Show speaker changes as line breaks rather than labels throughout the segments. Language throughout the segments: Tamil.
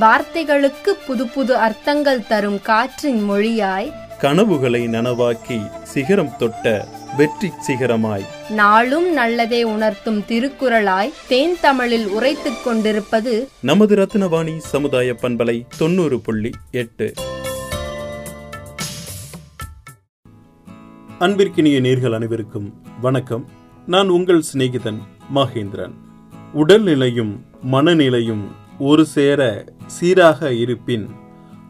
வார்த்தைகளுக்கு புது புது அர்த்தங்கள் தரும் காற்றின் மொழியாய்
கனவுகளை நனவாக்கி சிகரம் தொட்ட வெற்றி சிகரமாய்.
நாளும் நல்லதே உணர்த்தும் திருக்குறளாய் தேன் தமிழில் உரைத்துக் கொண்டிருப்பது
நமது ரத்னவாணி சமுதாய பண்பலை தொண்ணூறு புள்ளி எட்டு. அன்பிற்கினிய நேர்கள் அனைவருக்கும் வணக்கம். நான் உங்கள் சிநேகிதன் மகேந்திரன். உடல்நிலையும் மனநிலையும் ஒரு சேர சீராக இருப்பின்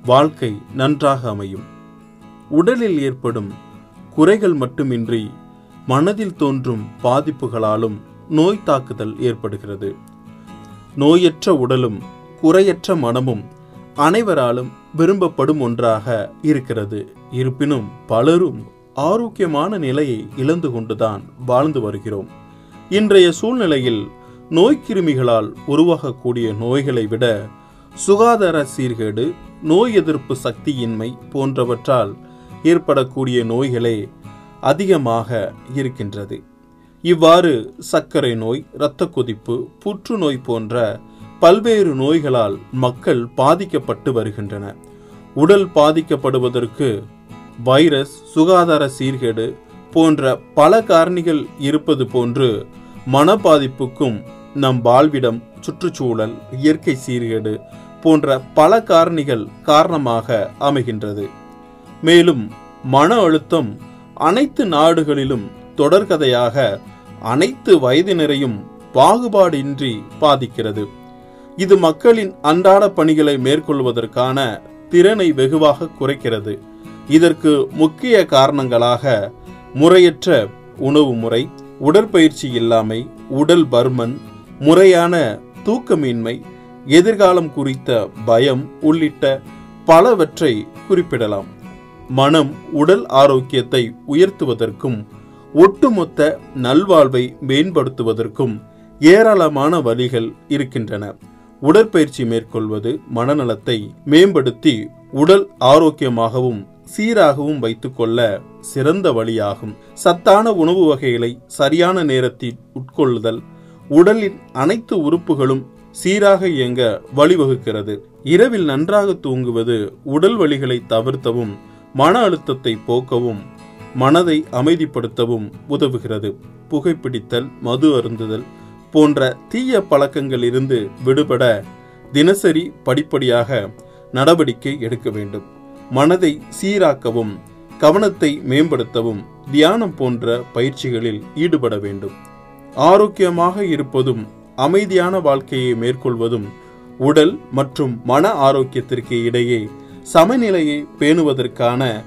வாழ்க்கை நன்றாக அமையும். உடலில் ஏற்படும் குறைகள் மட்டுமின்றி மனதில் தோன்றும் பாதிப்புகளாலும் நோய் தாக்குதல் ஏற்படுகிறது. நோயற்ற உடலும் குறையற்ற மனமும் அனைவராலும் விரும்பப்படும் ஒன்றாக இருக்கிறது. இருப்பினும் பலரும் ஆரோக்கியமான நிலையை இழந்து கொண்டுதான் வாழ்ந்து வருகிறோம். இன்றைய சூழ்நிலையில் நோய்க்கிருமிகளால் உருவாகக்கூடிய நோய்களை விட சுகாதார சீர்கேடு நோய் எதிர்ப்பு சக்தியின்மை போன்றவற்றால் ஏற்படக்கூடிய நோய்களே அதிகமாக இருக்கின்றது. இவ்வாறு சர்க்கரை நோய் இரத்த கொதிப்பு புற்றுநோய் போன்ற பல்வேறு நோய்களால் மக்கள் பாதிக்கப்பட்டு வருகின்றன. உடல் பாதிக்கப்படுவதற்கு வைரஸ் சுகாதார சீர்கேடு போன்ற பல காரணிகள் இருப்பது போன்று மன பாதிப்புக்கும் நம் வாழ்விடம் சுற்றுச்சூழல் இயற்கை சீர்கேடு போன்ற பல காரணிகள் காரணமாக அமைகின்றது. மேலும் மன அழுத்தம் அனைத்து நாடுகளிலும் தொடர்கதையாக அனைத்து வயதினரையும் பாகுபாடின்றி பாதிக்கிறது. இது மக்களின் அன்றாட பணிகளை மேற்கொள்வதற்கான திறனை வெகுவாக குறைக்கிறது. இதற்கு முக்கிய காரணங்களாக முறையற்ற உணவு முறை உடற்பயிற்சி இல்லாமை உடல் பருமன் முறையான தூக்கமின்மை எதிர்காலம் குறித்த பயம் உள்ளிட்ட பலவற்றை குறிப்பிடலாம். மனம் உடல் ஆரோக்கியத்தை உயர்த்துவதற்கும் ஒட்டுமொத்த நல்வாழ்வை மேம்படுத்துவதற்கும் ஏராளமான வழிகள் இருக்கின்றன. உடற்பயிற்சி மேற்கொள்வது மனநலத்தை மேம்படுத்தி உடல் ஆரோக்கியமாகவும் சீராகவும் வைத்துக்கொள்ள சிறந்த வழியாகும். சத்தான உணவு வகைகளை சரியான நேரத்தில் உட்கொள்ளுதல் உடலின் அனைத்து உறுப்புகளும் சீராக இயங்க வழிவகுக்கிறது. இரவில் நன்றாக தூங்குவது உடல் வலிகளை தவிர்த்தவும் மன அழுத்தத்தை போக்கவும் மனதை அமைதிப்படுத்தவும் உதவுகிறது. புகைப்பிடித்தல் மது அருந்துதல் போன்ற தீய பழக்கங்கள் இருந்து விடுபட தினசரி படிப்படியாக நடவடிக்கை எடுக்க வேண்டும். மனதை சீராக்கவும் கவனத்தை மேம்படுத்தவும் தியானம் போன்ற பயிற்சிகளில் ஈடுபட வேண்டும். ஆரோக்கியமாக இருப்பதும் அமைதியான வாழ்க்கையை மேற்கொள்வதும் உடல் மற்றும் மன ஆரோக்கியத்திற்கு இடையே சமநிலையை பேணுவதற்கான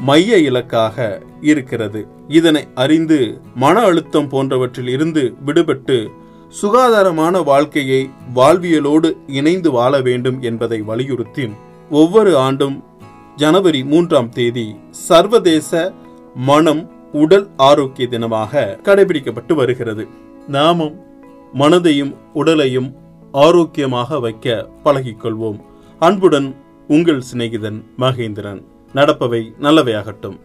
மைய இலக்காக இருக்கிறது. இதனை அறிந்து மன அழுத்தம் போன்றவற்றில் இருந்து விடுபட்டு சுகாதாரமான வாழ்க்கையை வாழ்வியலோடு இணைந்து வாழ வேண்டும் என்பதை வலியுறுத்தி ஒவ்வொரு ஆண்டும் ஜனவரி மூன்றாம் தேதி சர்வதேச மனம் உடல் ஆரோக்கிய தினமாக கடைபிடிக்கப்பட்டு வருகிறது. நாமும் மனதையும் உடலையும் ஆரோக்கியமாக வைக்க பழகிக்கொள்வோம். அன்புடன் உங்கள் சிநேகிதன் மகேந்திரன். நடப்பவை நல்லவையாகட்டும்.